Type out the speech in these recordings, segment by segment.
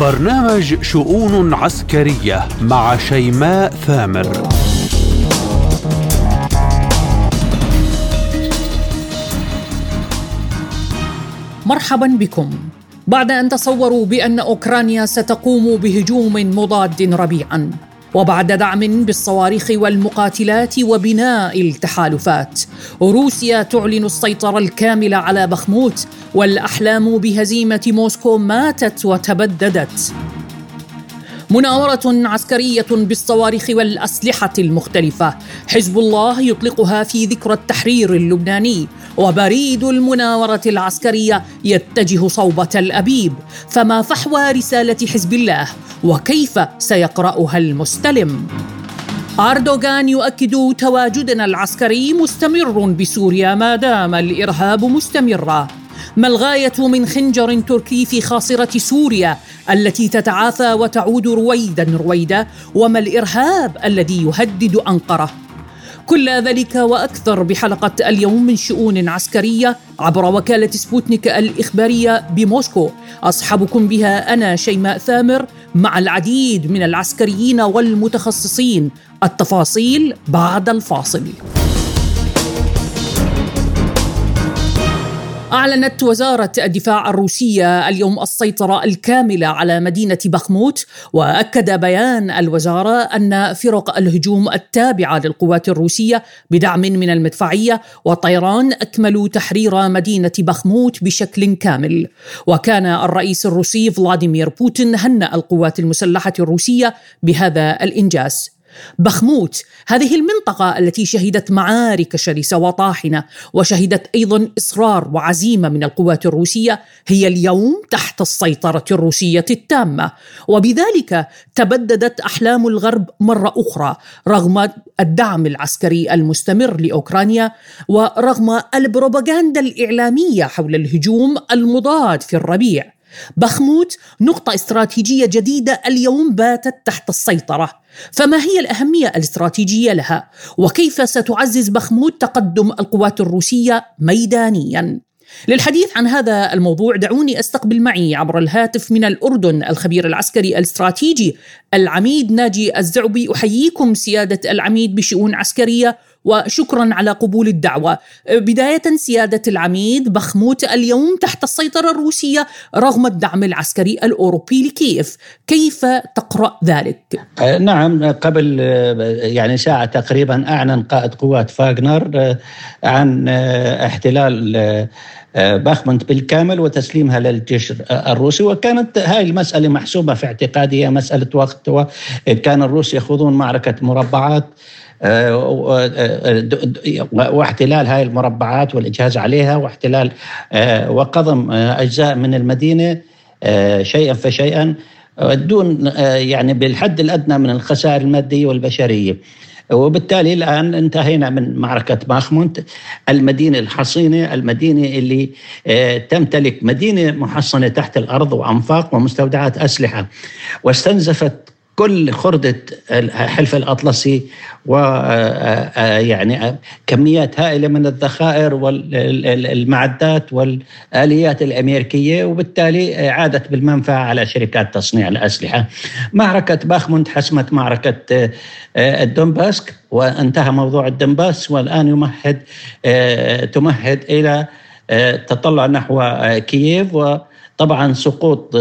برنامج شؤون عسكرية مع شيماء ثامر. مرحبا بكم. بعد أن تصوروا بأن أوكرانيا ستقوم بهجوم مضاد ربيعا وبعد دعم بالصواريخ والمقاتلات وبناء التحالفات روسيا تعلن السيطرة الكاملة على بخموت والأحلام بهزيمة موسكو ماتت وتبددت. مناورة عسكرية بالصواريخ والأسلحة المختلفة. حزب الله يطلقها في ذكرى التحرير اللبناني. وبريد المناورة العسكرية يتجه صوب تل أبيب فما فحوى رسالة حزب الله؟ وكيف سيقرأها المستلم؟ أردوغان يؤكد تواجدنا العسكري مستمر بسوريا ما دام الإرهاب مستمرا. ما الغاية من خنجر تركي في خاصرة سوريا التي تتعافى وتعود رويدا رويدا؟ وما الإرهاب الذي يهدد أنقرة؟ كل ذلك وأكثر بحلقة اليوم من شؤون عسكرية عبر وكالة سبوتنيك الإخبارية بموسكو. أصحبكم بها أنا شيماء ثامر مع العديد من العسكريين والمتخصصين. التفاصيل بعد الفاصل. أعلنت وزارة الدفاع الروسية اليوم السيطرة الكاملة على مدينة بخموت وأكد بيان الوزارة أن فرق الهجوم التابعة للقوات الروسية بدعم من المدفعية والطيران أكملوا تحرير مدينة بخموت بشكل كامل. وكان الرئيس الروسي فلاديمير بوتين هنأ القوات المسلحة الروسية بهذا الإنجاز. بخموت هذه المنطقة التي شهدت معارك شرسة وطاحنة وشهدت أيضا إصرار وعزيمة من القوات الروسية هي اليوم تحت السيطرة الروسية التامة. وبذلك تبددت أحلام الغرب مرة أخرى رغم الدعم العسكري المستمر لأوكرانيا ورغم البروباغندا الإعلامية حول الهجوم المضاد في الربيع. بخموت نقطة استراتيجية جديدة اليوم باتت تحت السيطرة. فما هي الأهمية الاستراتيجية لها؟ وكيف ستعزز بخموت تقدم القوات الروسية ميدانيا؟ للحديث عن هذا الموضوع دعوني أستقبل معي عبر الهاتف من الأردن الخبير العسكري الاستراتيجي العميد ناجي الزعبي. أحييكم سيادة العميد بشؤون عسكرية وشكرا على قبول الدعوة. بداية سيادة العميد بخموت اليوم تحت السيطرة الروسية رغم الدعم العسكري الأوروبي لكييف. كيف تقرأ ذلك؟ آه، نعم قبل آه، يعني ساعة تقريبا أعلن قائد قوات فاغنر آه، عن احتلال باخمنت بالكامل وتسليمها للجيش الروسي. وكانت هاي المسألة محسوبة في اعتقادي مسألة وقت وكان الروس يخوضون معركة مربعات. واحتلال هاي المربعات والإجهاز عليها واحتلال آه، وقضم آه، أجزاء من المدينة آه، شيئا فشيئا دون يعني بالحد الأدنى من الخسائر المادية والبشرية. وبالتالي الآن انتهينا من معركة باخمونت المدينة الحصينة المدينة اللي تمتلك مدينة محصنة تحت الأرض وأنفاق ومستودعات أسلحة. واستنزفت كل خردة الحلف الأطلسي ويعني آه، آه، كميات هائلة من الذخائر والمعدات والآليات الأمريكية وبالتالي عادت بالمنفعة على شركات تصنيع الأسلحة. معركة باخموند حسمت معركة آه، الدنباسك وانتهى موضوع الدنباس والآن يمهد تمهد إلى تطلع نحو كييف. وطبعا سقوط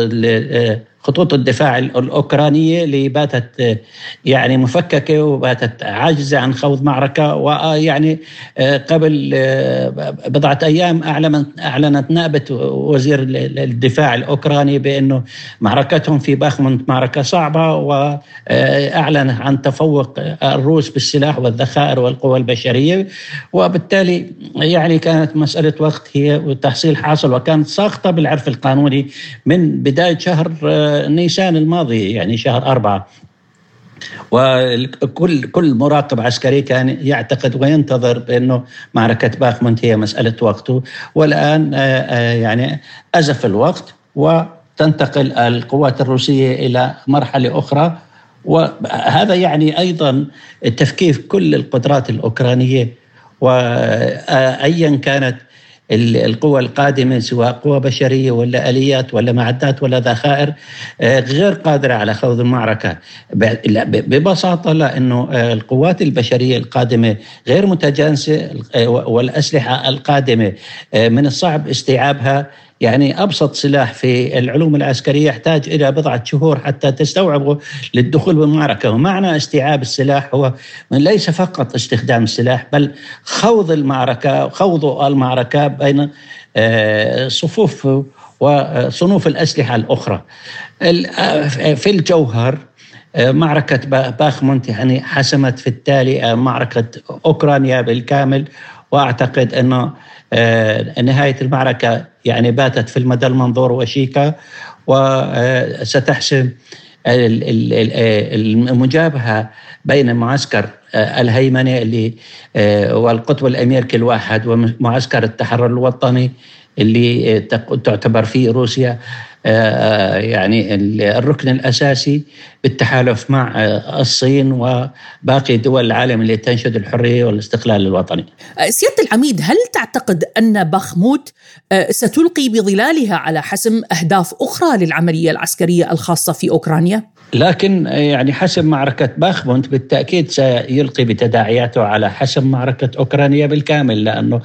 خطوط الدفاع الأوكرانية اللي باتت يعني مفككة وباتت عاجزة عن خوض معركة ويعني قبل بضعة أيام أعلنت أعلنت نائبة وزير الدفاع الأوكراني بأنه معركتهم في باخمنت معركة صعبة وأعلن عن تفوق الروس بالسلاح والذخائر والقوى البشرية وبالتالي يعني كانت مسألة وقت هي تحصيل حاصل وكانت ساقطة بالعرف القانوني من بداية شهر نيسان الماضي يعني شهر أربعة. وكل كل مراقب عسكري كان يعتقد وينتظر بأنه معركة باخمنت هي مسألة وقته. والآن آه، آه، يعني أزف الوقت وتنتقل القوات الروسية إلى مرحلة أخرى. وهذا يعني أيضا تفكيك كل القدرات الأوكرانية. وايا كانت القوى القادمة سواء قوى بشرية ولا آليات ولا معدات ولا ذخائر غير قادرة على خوض المعركة. ببساطة لأنه القوات البشرية القادمة غير متجانسة والأسلحة القادمة من الصعب استيعابها يعني أبسط سلاح في العلوم العسكرية يحتاج إلى بضعة شهور حتى تستوعبه للدخول بالمعركة، ومعنى استيعاب السلاح هو ليس فقط استخدام السلاح بل خوض المعركة، خوض المعركة بين آه، صفوف وصنوف الأسلحة الأخرى. آه، في الجوهر آه، معركة باخمونت يعني حسمت في التالي معركة أوكرانيا بالكامل وأعتقد أنه نهاية المعركة يعني باتت في المدى المنظور وشيكا وستحسم المجابهة بين معسكر الهيمنة اللي والقطب الامريكي الواحد ومعسكر التحرر الوطني اللي تعتبر فيه روسيا. آه، يعني الركن الأساسي بالتحالف مع آه، الصين وباقي دول العالم اللي تنشد الحرية والاستقلال الوطني. آه، سيادة العميد هل تعتقد أن بخموت ستلقي بظلالها على حسم أهداف أخرى للعملية العسكرية الخاصة في أوكرانيا؟ لكن يعني حسم معركة باخمونت بالتأكيد سيلقي بتداعياته على حسم معركة أوكرانيا بالكامل لأنه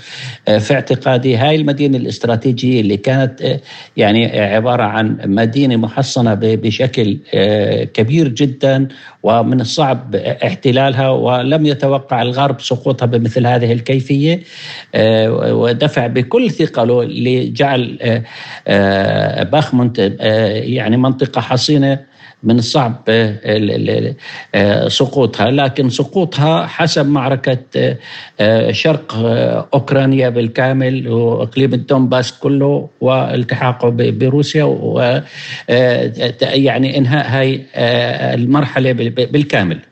في اعتقادي هاي المدينة الاستراتيجية اللي كانت يعني عبارة عن مدينة محصنة بشكل كبير جدا ومن الصعب احتلالها ولم يتوقع الغرب سقوطها بمثل هذه الكيفية ودفع بكل ثقله لجعل باخمونت يعني منطقة حصينة من الصعب آه، آه، سقوطها. لكن سقوطها حسب معركة آه، شرق أوكرانيا بالكامل وإقليم الدونباس كله والتحاقه بروسيا و يعني إنهاء هاي المرحلة بالكامل.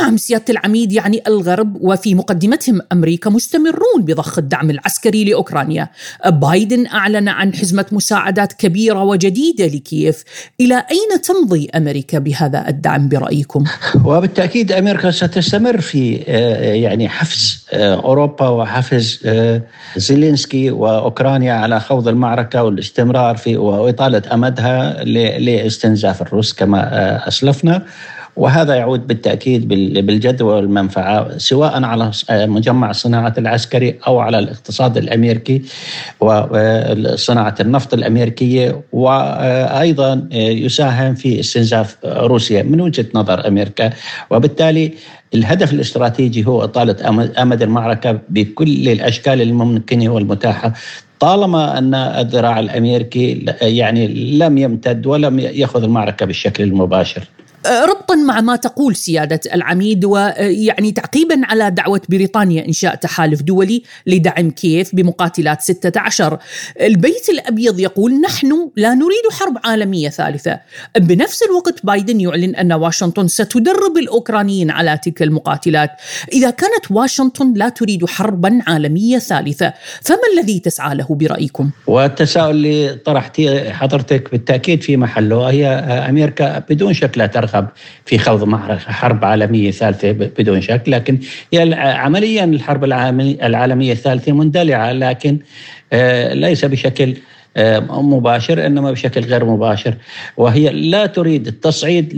نعم سيادة العميد يعني الغرب وفي مقدمتهم أمريكا مستمرون بضخ الدعم العسكري لأوكرانيا. بايدن أعلن عن حزمة مساعدات كبيرة وجديدة لكييف. إلى أين تمضي أمريكا بهذا الدعم برأيكم؟ وبالتأكيد أمريكا ستستمر في آه، يعني حفز آه، أوروبا وحفز آه، زيلينسكي وأوكرانيا على خوض المعركة والاستمرار في وإطالة أمدها لاستنزاف الروس كما أسلفنا. وهذا يعود بالتأكيد بالجدوى والمنفعه سواء على مجمع الصناعة العسكري أو على الاقتصاد الأمريكي وصناعه النفط الأمريكية وأيضا يساهم في استنزاف روسيا من وجهة نظر أمريكا وبالتالي الهدف الاستراتيجي هو إطالة أمد المعركة بكل الأشكال الممكنة والمتاحة طالما أن الذراع الأمريكي يعني لم يمتد ولم يأخذ المعركة بالشكل المباشر. ربطا مع ما تقول سيادة العميد ويعني تعقيبا على دعوة بريطانيا إنشاء تحالف دولي لدعم كييف بمقاتلات 16 البيت الأبيض يقول نحن لا نريد حرب عالمية ثالثة. بنفس الوقت بايدن يعلن أن واشنطن ستدرب الأوكرانيين على تلك المقاتلات. إذا كانت واشنطن لا تريد حربا عالمية ثالثة فما الذي تسعى له برأيكم؟ والتساؤل اللي طرحتيه حضرتك بالتأكيد في محله هي أمريكا بدون شك لا ترغب. ترغب في خوض حرب عالمية ثالثة بدون شك. لكن عمليا الحرب العالمية الثالثة مندلعة لكن آه، ليس بشكل آه، مباشر إنما بشكل غير مباشر. وهي لا تريد التصعيد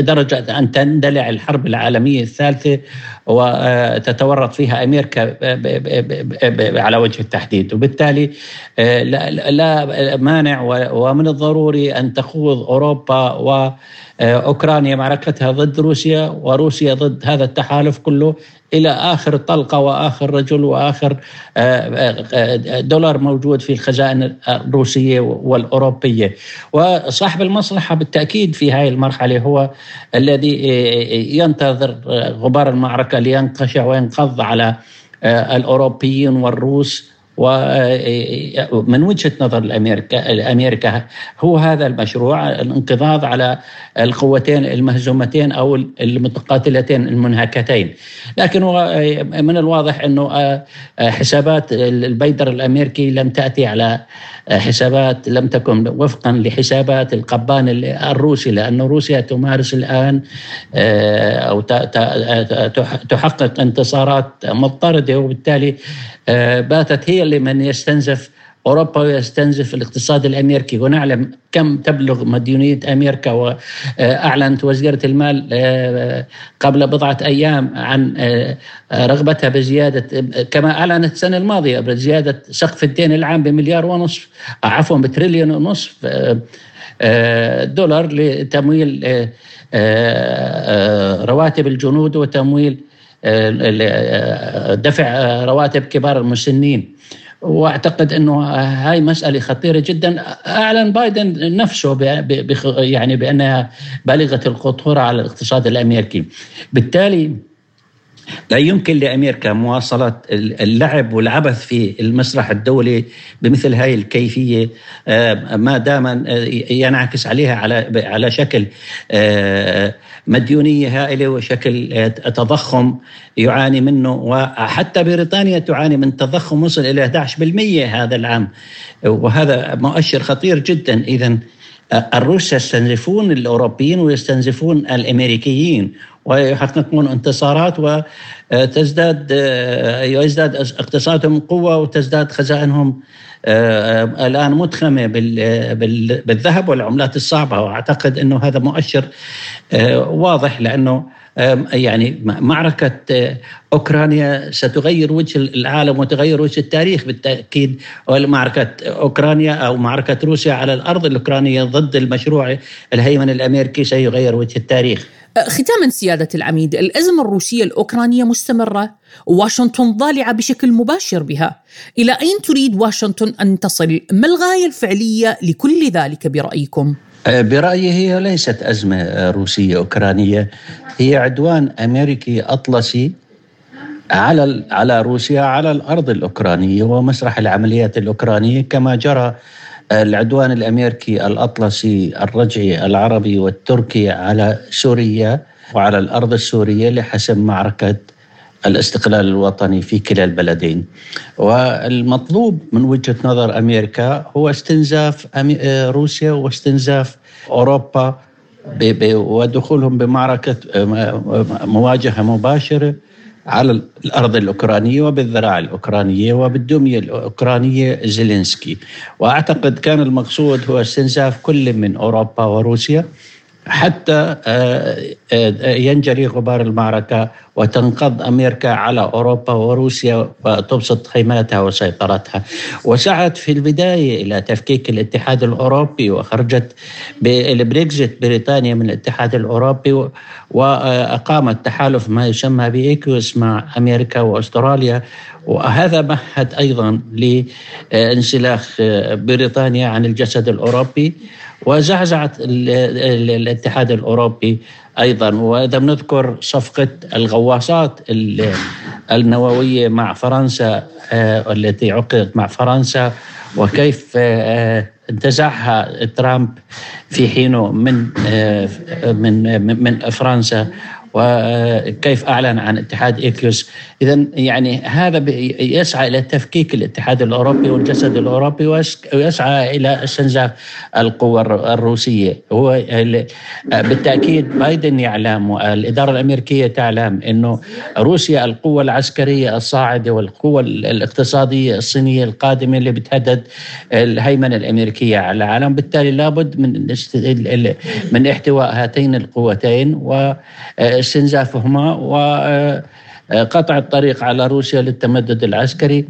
لدرجه أن تندلع الحرب العالمية الثالثة وتتورط فيها أمريكا على وجه التحديد. وبالتالي آه، لا مانع ومن الضروري أن تخوض أوروبا و أوكرانيا معركتها ضد روسيا وروسيا ضد هذا التحالف كله إلى آخر طلقة وآخر رجل وآخر آه، آه، دولار موجود في الخزائن الروسية والأوروبية. وصاحب المصلحة بالتأكيد في هذه المرحلة هو الذي آه، ينتظر غبار المعركة لينقشع وينقض على الأوروبيين والروس ومن وجهة نظر الأمريكا الأمريكا هو هذا المشروع الانقضاض على القوتين المهزومتين أو المتقاتلتين المنهكتين. لكن من الواضح أنه حسابات البيدر الأمريكي لم تأتي على حسابات لم تكن وفقا لحسابات القبان الروسي لأن روسيا تمارس الآن أو تحقق انتصارات مضطردة وبالتالي باتت هي اللي من يستنزف أوروبا ويستنزف الاقتصاد الأمريكي. ونعلم كم تبلغ مديونية أمريكا واعلنت وزيرة المال آه، قبل بضعة أيام عن آه، رغبتها بزيادة كما أعلنت السنة الماضية بزيادة سقف الدين العام بمليار ونصف عفوا بتريليون ونصف آه، دولار لتمويل رواتب الجنود وتمويل دفع رواتب كبار المسنين. واعتقد إنه هاي مسألة خطيرة جدا. أعلن بايدن نفسه يعني بأنها بالغه الخطورة على الاقتصاد الأمريكي. بالتالي لا يمكن لامريكا مواصله اللعب والعبث في المسرح الدولي بمثل هاي الكيفية. آه، ما دام آه، ينعكس عليها على على شكل آه، مديونية هائلة وشكل تضخم يعاني منه. وحتى بريطانيا تعاني من تضخم وصل إلى 11% هذا العام. وهذا مؤشر خطير جدا. اذا الروس يستنزفون الأوروبيين ويستنزفون الأمريكيين. ويحققون انتصارات وتزداد يزداد اقتصادهم قوة وتزداد خزائنهم آه، الآن مدخمه بالذهب والعملات الصعبة. وأعتقد إنه هذا مؤشر آه، واضح لأنه يعني معركة آه، أوكرانيا ستغير وجه العالم وتغير وجه التاريخ بالتأكيد. معركة أوكرانيا أو معركة روسيا على الأرض الأوكرانية ضد المشروع الهيمن الأمريكي سيغير وجه التاريخ. ختاما سيادة العميد الأزمة الروسية الأوكرانية مستمرة واشنطن ضالعة بشكل مباشر بها إلى أين تريد واشنطن أن تصل؟ ما الغاية الفعلية لكل ذلك برأيكم؟ أه، برأيي هي ليست أزمة روسية أوكرانية هي عدوان أمريكي أطلسي على على روسيا على الأرض الأوكرانية ومسرح العمليات الأوكرانية كما جرى العدوان الأمريكي الأطلسي الرجعي العربي والتركي على سوريا وعلى الأرض السورية لحسم معركة الاستقلال الوطني في كلا البلدين. والمطلوب من وجهة نظر أمريكا هو استنزاف روسيا واستنزاف أوروبا ودخولهم بمعركة مواجهة مباشرة على الأرض الأوكرانية وبالذراع الأوكرانية وبالدمية الأوكرانية زيلينسكي. وأعتقد كان المقصود هو استنزاف كل من أوروبا وروسيا حتى آه، آه، ينجلي غبار المعركة وتنقض أمريكا على أوروبا وروسيا وتبسط خيماتها وسيطرتها. وسعت في البداية إلى تفكيك الاتحاد الأوروبي وخرجت بالبريكزيت بريطانيا من الاتحاد الأوروبي وأقامت تحالف ما يسمى بايكوس مع أمريكا وأستراليا. وهذا مهد أيضا لإنسلاخ بريطانيا عن الجسد الأوروبي. وزعزعت الاتحاد الأوروبي أيضا. واذا بنذكر صفقة الغواصات النووية مع فرنسا آه، التي عقدت مع فرنسا. وكيف آه، انتزعها ترامب في حينه من آه، من من فرنسا. وكيف أعلن عن اتحاد إيكيوس. اذا يعني هذا يسعى إلى تفكيك الاتحاد الأوروبي والجسد الأوروبي ويسعى إلى استنزاف القوى الروسية. هو بالتأكيد بايدن يعلم والإدارة الأمريكية تعلم إنه روسيا القوة العسكرية الصاعدة والقوة الاقتصادية الصينية القادمة اللي بتهدد الهيمنة الأمريكية على العالم. بالتالي لابد من من احتواء هاتين القوتين و استنزافهما وقطع الطريق على روسيا للتمدد العسكري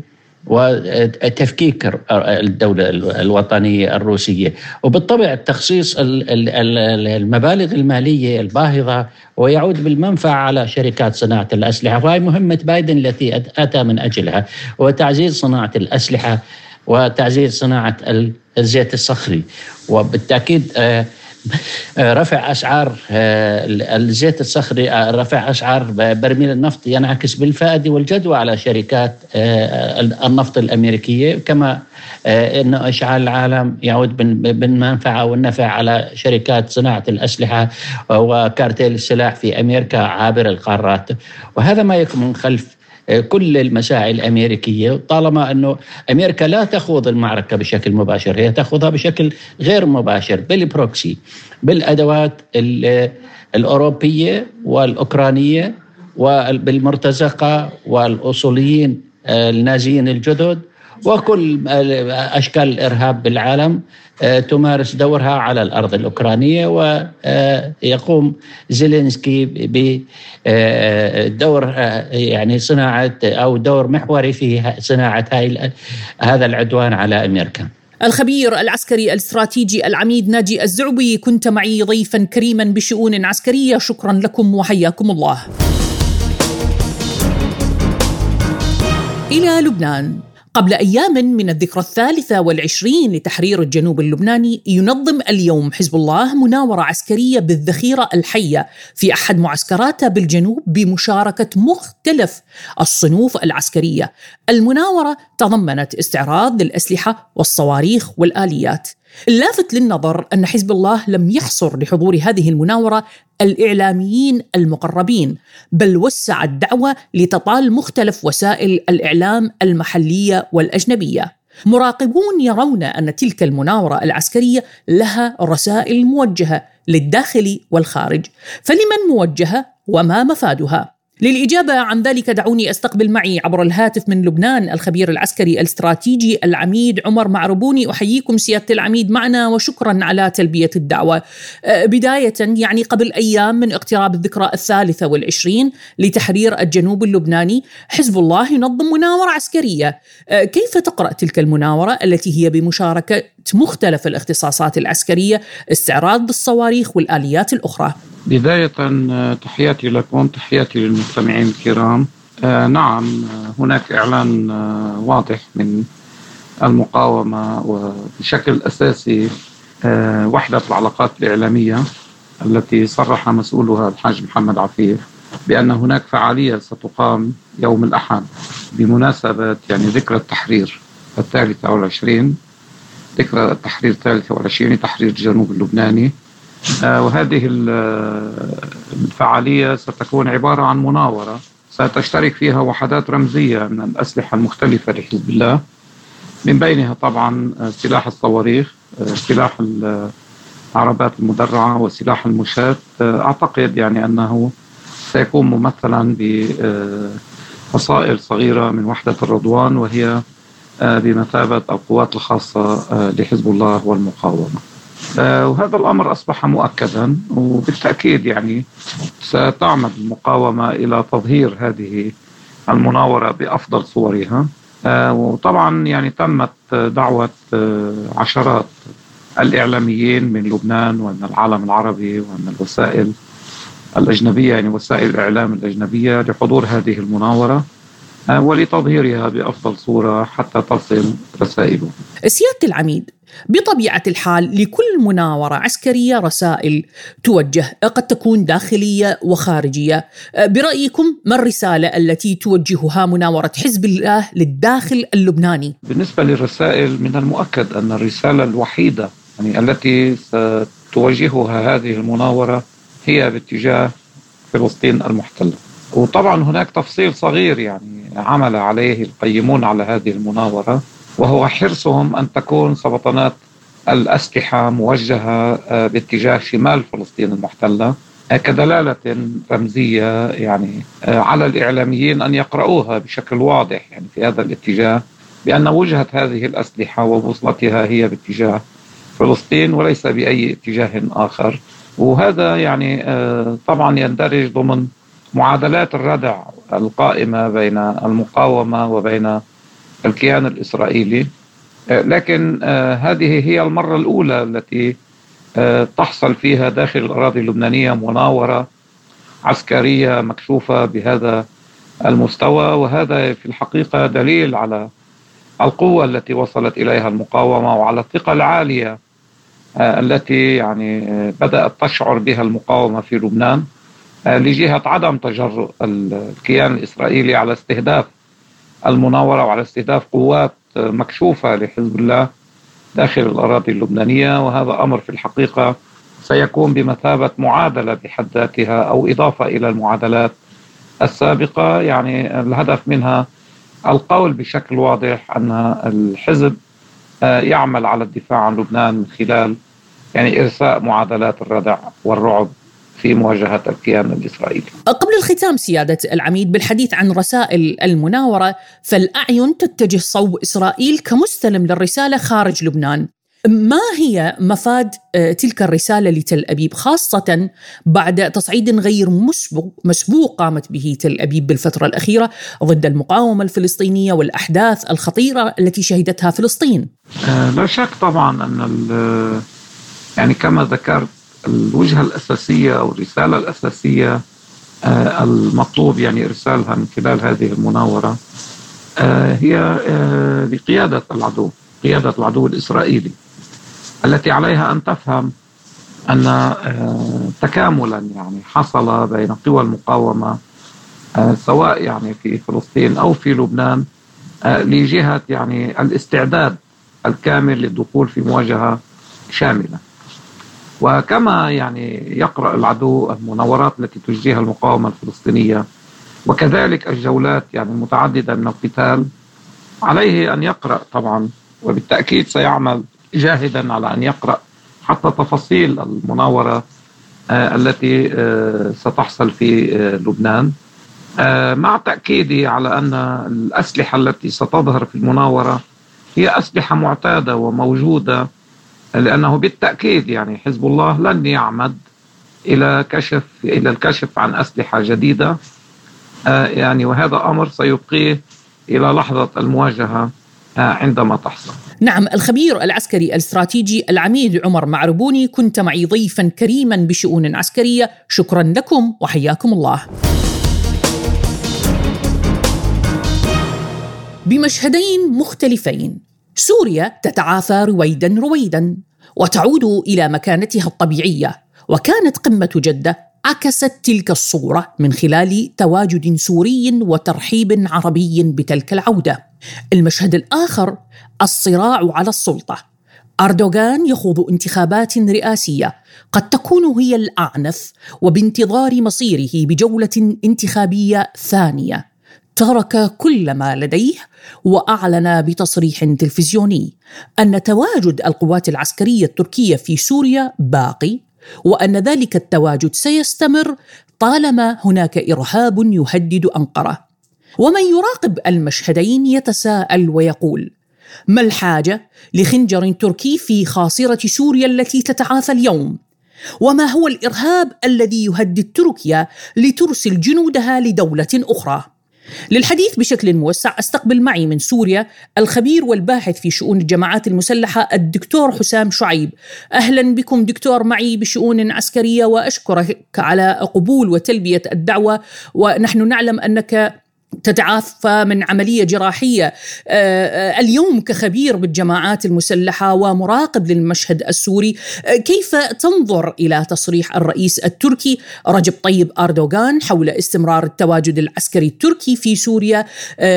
وتفكيك الدولة الوطنية الروسية. وبالطبع تخصيص المبالغ المالية الباهظة ويعود بالمنفعة على شركات صناعة الأسلحة. وهي مهمة بايدن التي أتى من أجلها وتعزيز صناعة الأسلحة وتعزيز صناعة الزيت الصخري. وبالتأكيد آه، رفع أسعار آه، الزيت الصخري آه، رفع أسعار برميل النفط ينعكس بالفائدة والجدوى على شركات آه، النفط الأمريكية. كما إنه اشعال العالم يعود بالمنفعة والنفع على شركات صناعة الأسلحة وكارتيل السلاح في أمريكا عابر القارات. وهذا ما يكون من خلف كل المساعي الأمريكية طالما أنه أمريكا لا تخوض المعركة بشكل مباشر هي تخوضها بشكل غير مباشر بالبروكسي بالأدوات الأوروبية والأوكرانية وبالمرتزقه والأصوليين النازيين الجدد. وكل أشكال الإرهاب بالعالم تمارس دورها على الأرض الأوكرانية ويقوم زيلينسكي بدور يعني صناعة أو دور محوري في صناعة هاي هذا العدوان على أمريكا. الخبير العسكري الاستراتيجي العميد ناجي الزعبي كنت معي ضيفا كريما بشؤون عسكرية شكرا لكم وحياكم الله. إلى لبنان قبل أيام من الذكرى الثالثة والعشرين لتحرير الجنوب اللبناني ينظم اليوم حزب الله مناورة عسكرية بالذخيرة الحية في أحد معسكراته بالجنوب بمشاركة مختلف الصنوف العسكرية. المناورة تضمنت استعراض للأسلحة والصواريخ والآليات. اللافت للنظر أن حزب الله لم يحصر لحضور هذه المناورة الإعلاميين المقربين بل وسع الدعوة لتطال مختلف وسائل الإعلام المحلية والأجنبية. مراقبون يرون أن تلك المناورة العسكرية لها رسائل موجهة للداخل والخارج. فلمن موجهة وما مفادها؟ للإجابة عن ذلك دعوني أستقبل معي عبر الهاتف من لبنان الخبير العسكري الاستراتيجي العميد عمر معربوني أحييكم سيادة العميد معنا وشكرا على تلبية الدعوة. أه، بداية يعني قبل أيام من اقتراب الذكرى الثالثة والعشرين لتحرير الجنوب اللبناني حزب الله ينظم مناورة عسكرية. أه، كيف تقرأ تلك المناورة التي هي بمشاركة مختلف الاختصاصات العسكرية استعراض الصواريخ والآليات الأخرى؟ بداية آه، تحياتي لكم تحياتي للمستمعين الكرام. آه نعم آه، هناك إعلان واضح من المقاومة وبشكل أساسي وحدة العلاقات الإعلامية التي صرح مسؤولها الحاج محمد عفيف بأن هناك فعالية ستقام يوم الأحد بمناسبة يعني ذكرى التحرير الثالثة والعشرين. ذكرى التحرير الثالثة والعشرين تحرير الجنوب اللبناني وهذه الفعالية ستكون عبارة عن مناورة ستشترك فيها وحدات رمزية من الأسلحة المختلفة لحزب الله. من بينها طبعا سلاح الصواريخ سلاح العربات المدرعة وسلاح المشاة. أعتقد يعني أنه سيكون ممثلا بفصائل صغيرة من وحدة الرضوان وهي بمثابة القوات الخاصة لحزب الله والمقاومة. آه، وهذا الأمر أصبح مؤكدا وبالتأكيد يعني ستعمد المقاومة إلى تظهير هذه المناورة بأفضل صورها آه، وطبعا يعني تمت دعوة آه، عشرات الإعلاميين من لبنان ومن العالم العربي ومن الوسائل الأجنبية يعني وسائل الإعلام الأجنبية لحضور هذه المناورة ولتظهيرها بأفضل صورة حتى تصل رسائله. سيادة العميد بطبيعة الحال لكل مناورة عسكرية رسائل توجه قد تكون داخلية وخارجية. برأيكم ما الرسالة التي توجهها مناورة حزب الله للداخل اللبناني؟ بالنسبة للرسائل من المؤكد أن الرسالة الوحيدة يعني التي ستوجهها هذه المناورة هي باتجاه فلسطين المحتلة. وطبعا هناك تفصيل صغير يعني عمل عليه القيمون على هذه المناورة. وهو حرصهم أن تكون سبطنات الأسلحة موجهة آه، باتجاه شمال فلسطين المحتلة آه، كدلالة رمزية يعني آه، على الإعلاميين أن يقرؤوها بشكل واضح يعني في هذا الاتجاه بأن وجهة هذه الأسلحة وبوصلتها هي باتجاه فلسطين وليس بأي اتجاه آخر. وهذا يعني طبعا يندرج ضمن معادلات الردع القائمة بين المقاومة وبين الكيان الإسرائيلي. آه، لكن آه، هذه هي المرة الأولى التي آه، تحصل فيها داخل الأراضي اللبنانية مناورة عسكرية مكشوفة بهذا المستوى. وهذا في الحقيقة دليل على القوة التي وصلت إليها المقاومة وعلى الثقة العالية التي يعني بدأت تشعر بها المقاومة في لبنان لجهة عدم تجرؤ الكيان الإسرائيلي على استهداف المناورة وعلى استهداف قوات مكشوفة لحزب الله داخل الأراضي اللبنانية وهذا أمر في الحقيقة سيكون بمثابة معادلة بحد ذاتها أو إضافة إلى المعادلات السابقة. يعني الهدف منها القول بشكل واضح أن الحزب آه، يعمل على الدفاع عن لبنان من خلال يعني إرساء معادلات الردع والرعب. في مواجهة الكيان الإسرائيلي. قبل الختام سيادة العميد بالحديث عن رسائل المناورة فالأعين تتجه صوب إسرائيل كمستلم للرسالة خارج لبنان. ما هي مفاد آه، تلك الرسالة لتل أبيب؟ خاصة بعد تصعيد غير مسبوق, مسبوق قامت به تل أبيب بالفترة الأخيرة ضد المقاومة الفلسطينية والأحداث الخطيرة التي شهدتها فلسطين. آه، لا شك طبعا أن يعني كما ذكرت الوجهة الأساسية أو الرسالة الأساسية آه، المطلوب يعني إرسالها من خلال هذه المناورة هي لقيادة العدو قيادة العدو الإسرائيلي التي عليها أن تفهم أن آه، تكاملا يعني حصل بين قوى المقاومة آه، سواء يعني في فلسطين أو في لبنان آه، لجهة يعني الاستعداد الكامل للدخول في مواجهة شاملة. وكما يعني يقرأ العدو المناورات التي تجريها المقاومة الفلسطينية وكذلك الجولات يعني المتعددة من القتال عليه أن يقرأ طبعا وبالتأكيد سيعمل جاهدا على أن يقرأ حتى تفاصيل المناورة آه، التي آه، ستحصل في آه، لبنان. مع تأكيدي على أن الأسلحة التي ستظهر في المناورة هي أسلحة معتادة وموجودة لأنه بالتأكيد يعني حزب الله لن يعمد إلى كشف إلى الكشف عن أسلحة جديدة. يعني وهذا أمر سيبقيه إلى لحظة المواجهة عندما تحصل. نعم الخبير العسكري الاستراتيجي العميد عمر معربوني كنت معي ضيفا كريما بشؤون عسكرية. شكرا لكم وحياكم الله. بمشهدين مختلفين سوريا تتعافى رويدا رويدا وتعود إلى مكانتها الطبيعية وكانت قمة جدة عكست تلك الصورة من خلال تواجد سوري وترحيب عربي بتلك العودة. المشهد الآخر الصراع على السلطة. أردوغان يخوض انتخابات رئاسية قد تكون هي الأعنف وبانتظار مصيره بجولة انتخابية ثانية. ترك كل ما لديه وأعلن بتصريح تلفزيوني أن تواجد القوات العسكرية التركية في سوريا باقي وأن ذلك التواجد سيستمر طالما هناك إرهاب يهدد أنقرة. ومن يراقب المشهدين يتساءل ويقول ما الحاجة لخنجر تركي في خاصرة سوريا التي تتعافى اليوم؟ وما هو الإرهاب الذي يهدد تركيا لترسل جنودها لدولة أخرى؟ للحديث بشكل موسع أستقبل معي من سوريا الخبير والباحث في شؤون الجماعات المسلحة الدكتور حسام شعيب. أهلا بكم دكتور معي بشؤون عسكرية وأشكرك على قبول وتلبية الدعوة ونحن نعلم أنك تتعافى من عملية جراحية. آه، آه، اليوم كخبير بالجماعات المسلحة ومراقب للمشهد السوري آه، كيف تنظر إلى تصريح الرئيس التركي رجب طيب أردوغان حول استمرار التواجد العسكري التركي في سوريا؟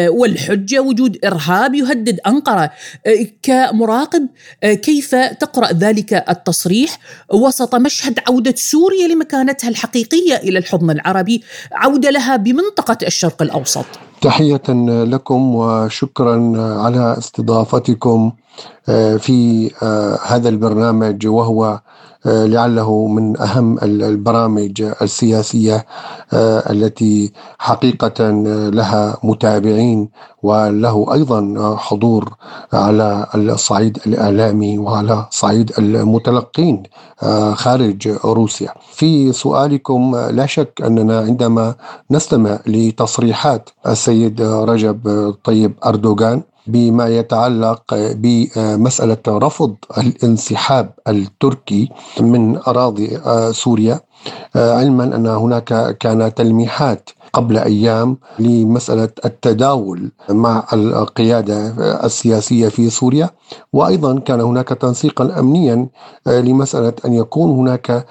والحجة وجود إرهاب يهدد أنقرة. كمراقب كيف تقرأ ذلك التصريح وسط مشهد عودة سوريا لمكانتها الحقيقية إلى الحضن العربي؟ عودة لها بمنطقة الشرق الأوسط. تحية لكم وشكرا على استضافتكم آه، في آه، هذا البرنامج وهو لعله من أهم البرامج السياسية التي حقيقة لها متابعين وله أيضا حضور على الصعيد الإعلامي وعلى صعيد المتلقين خارج روسيا. في سؤالكم لا شك أننا عندما نستمع لتصريحات السيد رجب طيب أردوغان بما يتعلق بمسألة رفض الانسحاب التركي من أراضي سوريا علما أن هناك كان تلميحات قبل أيام لمسألة التداول مع القيادة السياسية في سوريا. وأيضا كان هناك تنسيقا امنيا لمسألة أن يكون هناك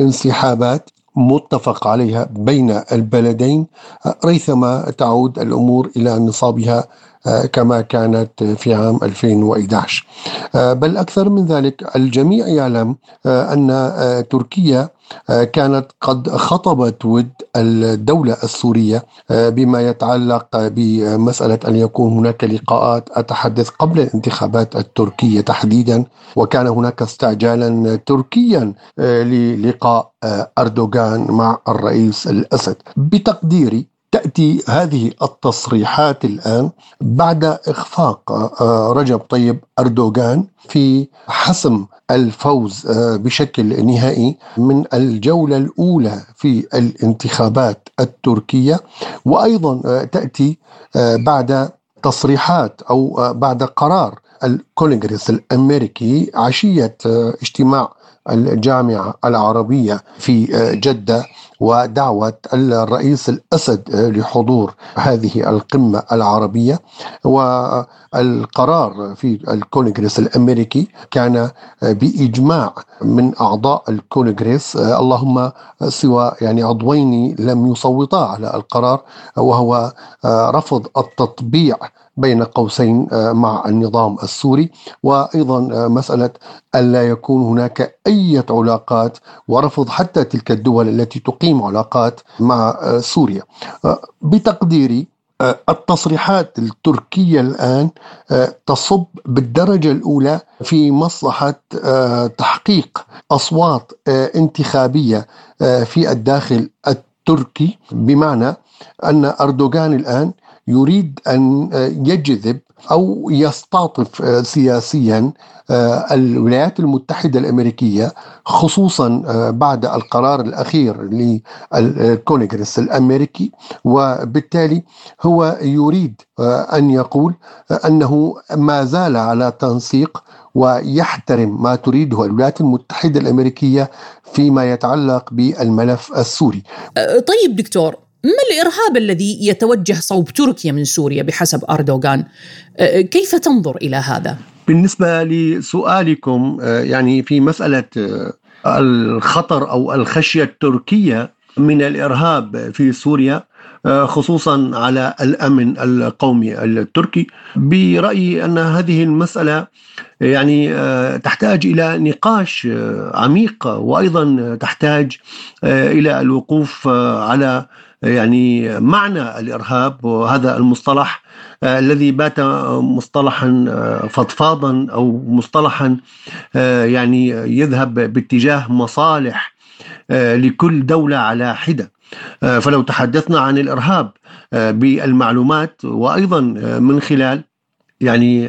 انسحابات متفق عليها بين البلدين ريثما تعود الأمور إلى نصابها آه، كما كانت في عام 2011 آه، بل أكثر من ذلك الجميع يعلم آه، أن تركيا كانت قد خطبت ود الدولة السورية بما يتعلق بمسألة أن يكون هناك لقاءات أتحدث قبل الانتخابات التركية تحديدا وكان هناك استعجالا تركيا للقاء أردوغان مع الرئيس الأسد. بتقديري تأتي هذه التصريحات الآن بعد إخفاق آه، رجب طيب أردوغان في حسم الفوز آه، بشكل نهائي من الجولة الأولى في الانتخابات التركية. وأيضا آه، تأتي بعد تصريحات أو بعد قرار الكونغرس الأمريكي عشية اجتماع الجامعة العربية في جدة ودعوة الرئيس الأسد لحضور هذه القمة العربية. والقرار في الكونغرس الأمريكي كان بإجماع من أعضاء الكونغرس اللهم سوى يعني عضوين لم يصوتا على القرار وهو رفض التطبيع بين قوسين آه، مع النظام السوري. وأيضا آه، مسألة الا يكون هناك أي علاقات ورفض حتى تلك الدول التي تقيم علاقات مع آه، سوريا. بتقديري التصريحات التركية الآن تصب بالدرجة الأولى في مصلحة تحقيق أصوات انتخابية في الداخل التركي. بمعنى أن أردوغان الآن يريد أن يجذب أو يستعطف سياسيا الولايات المتحدة الأمريكية خصوصا بعد القرار الأخير للكونغرس الأمريكي وبالتالي هو يريد أن يقول أنه ما زال على تنسيق ويحترم ما تريده الولايات المتحدة الأمريكية فيما يتعلق بالملف السوري. طيب دكتور ما الإرهاب الذي يتوجه صوب تركيا من سوريا بحسب أردوغان؟ أه، كيف تنظر إلى هذا؟ بالنسبة لسؤالكم أه، يعني في مسألة أه، الخطر أو الخشية التركية من الإرهاب في سوريا خصوصا على الأمن القومي التركي برأيي أن هذه المسألة يعني تحتاج إلى نقاش عميق وأيضا تحتاج إلى الوقوف على يعني معنى الإرهاب وهذا المصطلح آه، الذي بات مصطلحا آه، فضفاضا أو مصطلحا آه، يعني يذهب باتجاه مصالح لكل دولة على حدة. فلو تحدثنا عن الإرهاب بالمعلومات وأيضا من خلال يعني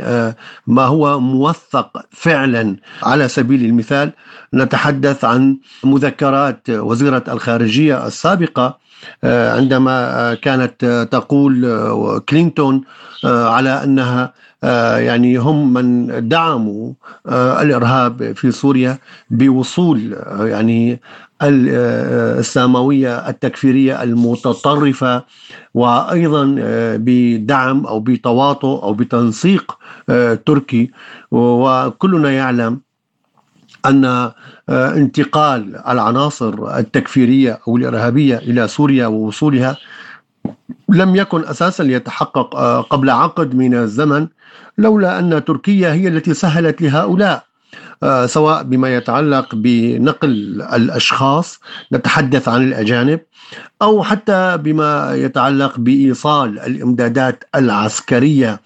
ما هو موثق فعلا على سبيل المثال نتحدث عن مذكرات وزيرة الخارجية السابقة عندما آه، كانت آه، تقول كلينتون على أنها يعني هم من دعموا الإرهاب في سوريا بوصول يعني الساموية التكفيرية المتطرفة وأيضا بدعم أو بتواطؤ أو بتنسيق تركي. وكلنا يعلم أن آه، انتقال العناصر التكفيرية أو الإرهابية إلى سوريا ووصولها لم يكن أساسا ليتحقق آه، قبل عقد من الزمن لولا أن تركيا هي التي سهلت لهؤلاء آه، سواء بما يتعلق بنقل الأشخاص نتحدث عن الأجانب أو حتى بما يتعلق بإيصال الإمدادات العسكرية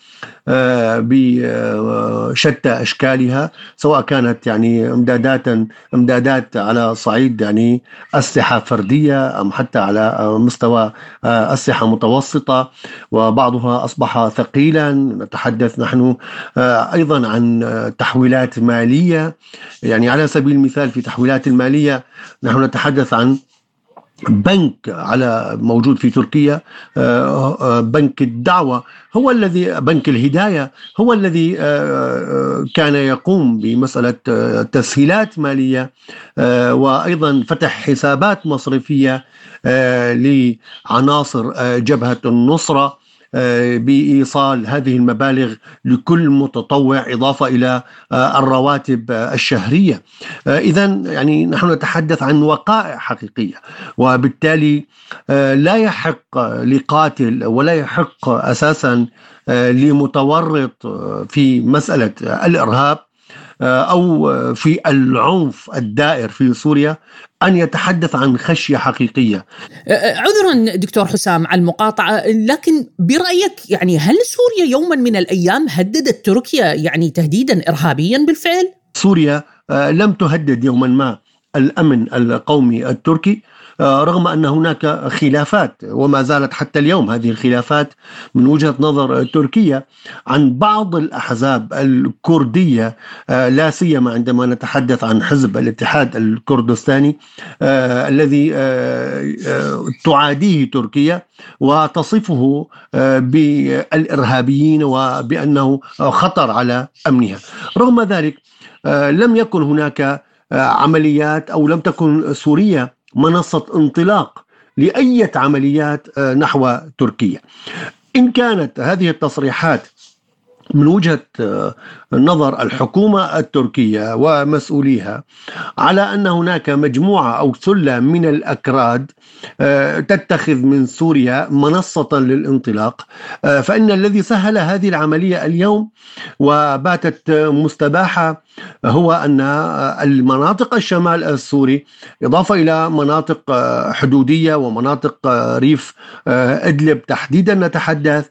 آه، بشتى أشكالها سواء كانت يعني إمدادات إمدادات على صعيد يعني أسلحة فردية أم حتى على مستوى آه، أسلحة متوسطة وبعضها أصبح ثقيلا. نتحدث نحن آه، أيضا عن تحويلات مالية. يعني على سبيل المثال في تحويلات المالية نحن نتحدث عن بنك على موجود في تركيا آه، آه، بنك الدعوة هو الذي بنك الهداية هو الذي آه، كان يقوم بمسألة تسهيلات مالية وأيضا فتح حسابات مصرفية لعناصر جبهة النصرة. بإيصال هذه المبالغ لكل متطوع إضافة إلى آه، الرواتب الشهرية. آه، اذا يعني نحن نتحدث عن وقائع حقيقية وبالتالي لا يحق لقاتل ولا يحق أساسا لمتورط في مسألة الإرهاب أو في العنف الدائر في سوريا أن يتحدث عن خشية حقيقية. عذرا دكتور حسام على المقاطعة لكن برأيك يعني هل سوريا يوما من الأيام هددت تركيا يعني تهديدا ارهابيا بالفعل؟ سوريا لم تهدد يوما ما الأمن القومي التركي آه، رغم أن هناك خلافات وما زالت حتى اليوم هذه الخلافات من وجهة نظر تركيا عن بعض الأحزاب الكردية آه، لا سيما عندما نتحدث عن حزب الاتحاد الكردستاني آه، الذي تعاديه تركيا وتصفه بالإرهابيين وبأنه خطر على أمنها. رغم ذلك لم يكن هناك عمليات أو لم تكن سوريا منصة انطلاق لأي عمليات آه، نحو تركيا. إن كانت هذه التصريحات من وجهة آه، نظر الحكومة التركية ومسؤوليها على أن هناك مجموعة أو سله من الأكراد آه، تتخذ من سوريا منصة للانطلاق آه، فإن الذي سهل هذه العملية اليوم وباتت مستباحة هو أن المناطق الشمال السوري إضافة إلى مناطق حدودية ومناطق ريف إدلب تحديدا نتحدث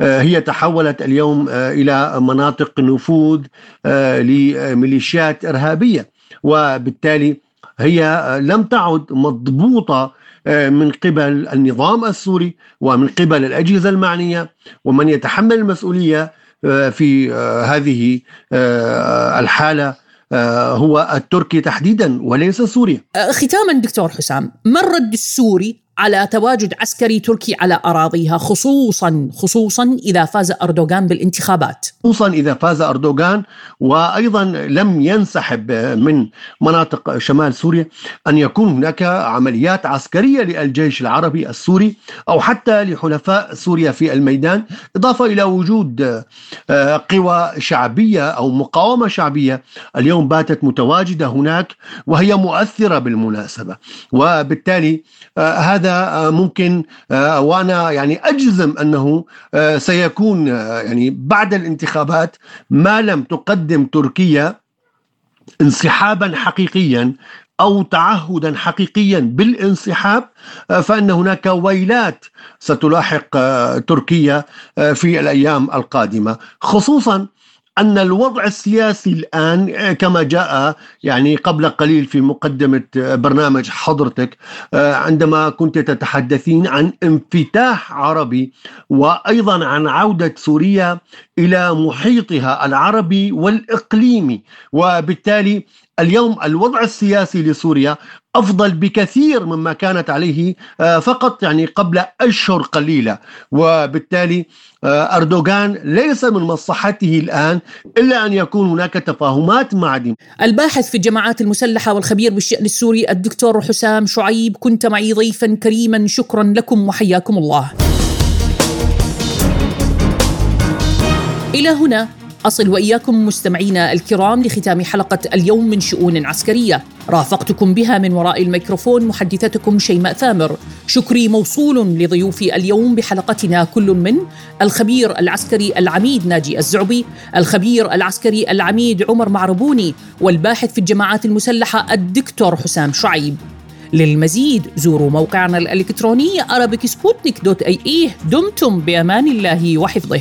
هي تحولت اليوم إلى مناطق نفوذ آه، لميليشيات إرهابية وبالتالي هي آه، لم تعد مضبوطة آه، من قبل النظام السوري ومن قبل الأجهزة المعنية ومن يتحمل المسؤولية في هذه الحالة هو التركي تحديدا وليس سوريا. ختاما دكتور حسام، ما الرد السوري على تواجد عسكري تركي على أراضيها خصوصا خصوصا إذا فاز أردوغان بالانتخابات. خصوصا إذا فاز أردوغان وأيضا لم ينسحب من مناطق شمال سوريا أن يكون هناك عمليات عسكرية للجيش العربي السوري أو حتى لحلفاء سوريا في الميدان إضافة إلى وجود آه، قوى شعبية أو مقاومة شعبية اليوم باتت متواجدة هناك وهي مؤثرة بالمناسبة وبالتالي آه، هذا هذا ممكن آه، وأنا يعني أجزم أنه آه، سيكون آه، يعني بعد الانتخابات ما لم تقدم تركيا انسحابا حقيقيا أو تعهدا حقيقيا بالانسحاب فإن هناك ويلات ستلاحق تركيا في الأيام القادمة خصوصا أن الوضع السياسي الآن كما جاء يعني قبل قليل في مقدمة برنامج حضرتك عندما كنت تتحدثين عن انفتاح عربي وأيضا عن عودة سوريا إلى محيطها العربي والإقليمي. وبالتالي اليوم الوضع السياسي لسوريا أفضل بكثير مما كانت عليه آه، فقط يعني قبل أشهر قليلة وبالتالي آه، أردوغان ليس من مصلحته الآن إلا أن يكون هناك تفاهمات مع دين. الباحث في الجماعات المسلحة والخبير بالشأن السوري الدكتور حسام شعيب كنت معي ضيفا كريما شكرا لكم وحياكم الله. إلى هنا أصل وإياكم مستمعينا الكرام لختام حلقة اليوم من شؤون عسكرية. رافقتكم بها من وراء الميكروفون محدثتكم شيماء ثامر. شكري موصول لضيوفي اليوم بحلقتنا كل من الخبير العسكري العميد ناجي الزعبي الخبير العسكري العميد عمر معربوني والباحث في الجماعات المسلحة الدكتور حسام شعيب. للمزيد زوروا موقعنا الإلكتروني arabicsputnik.ae دمتم بأمان الله وحفظه.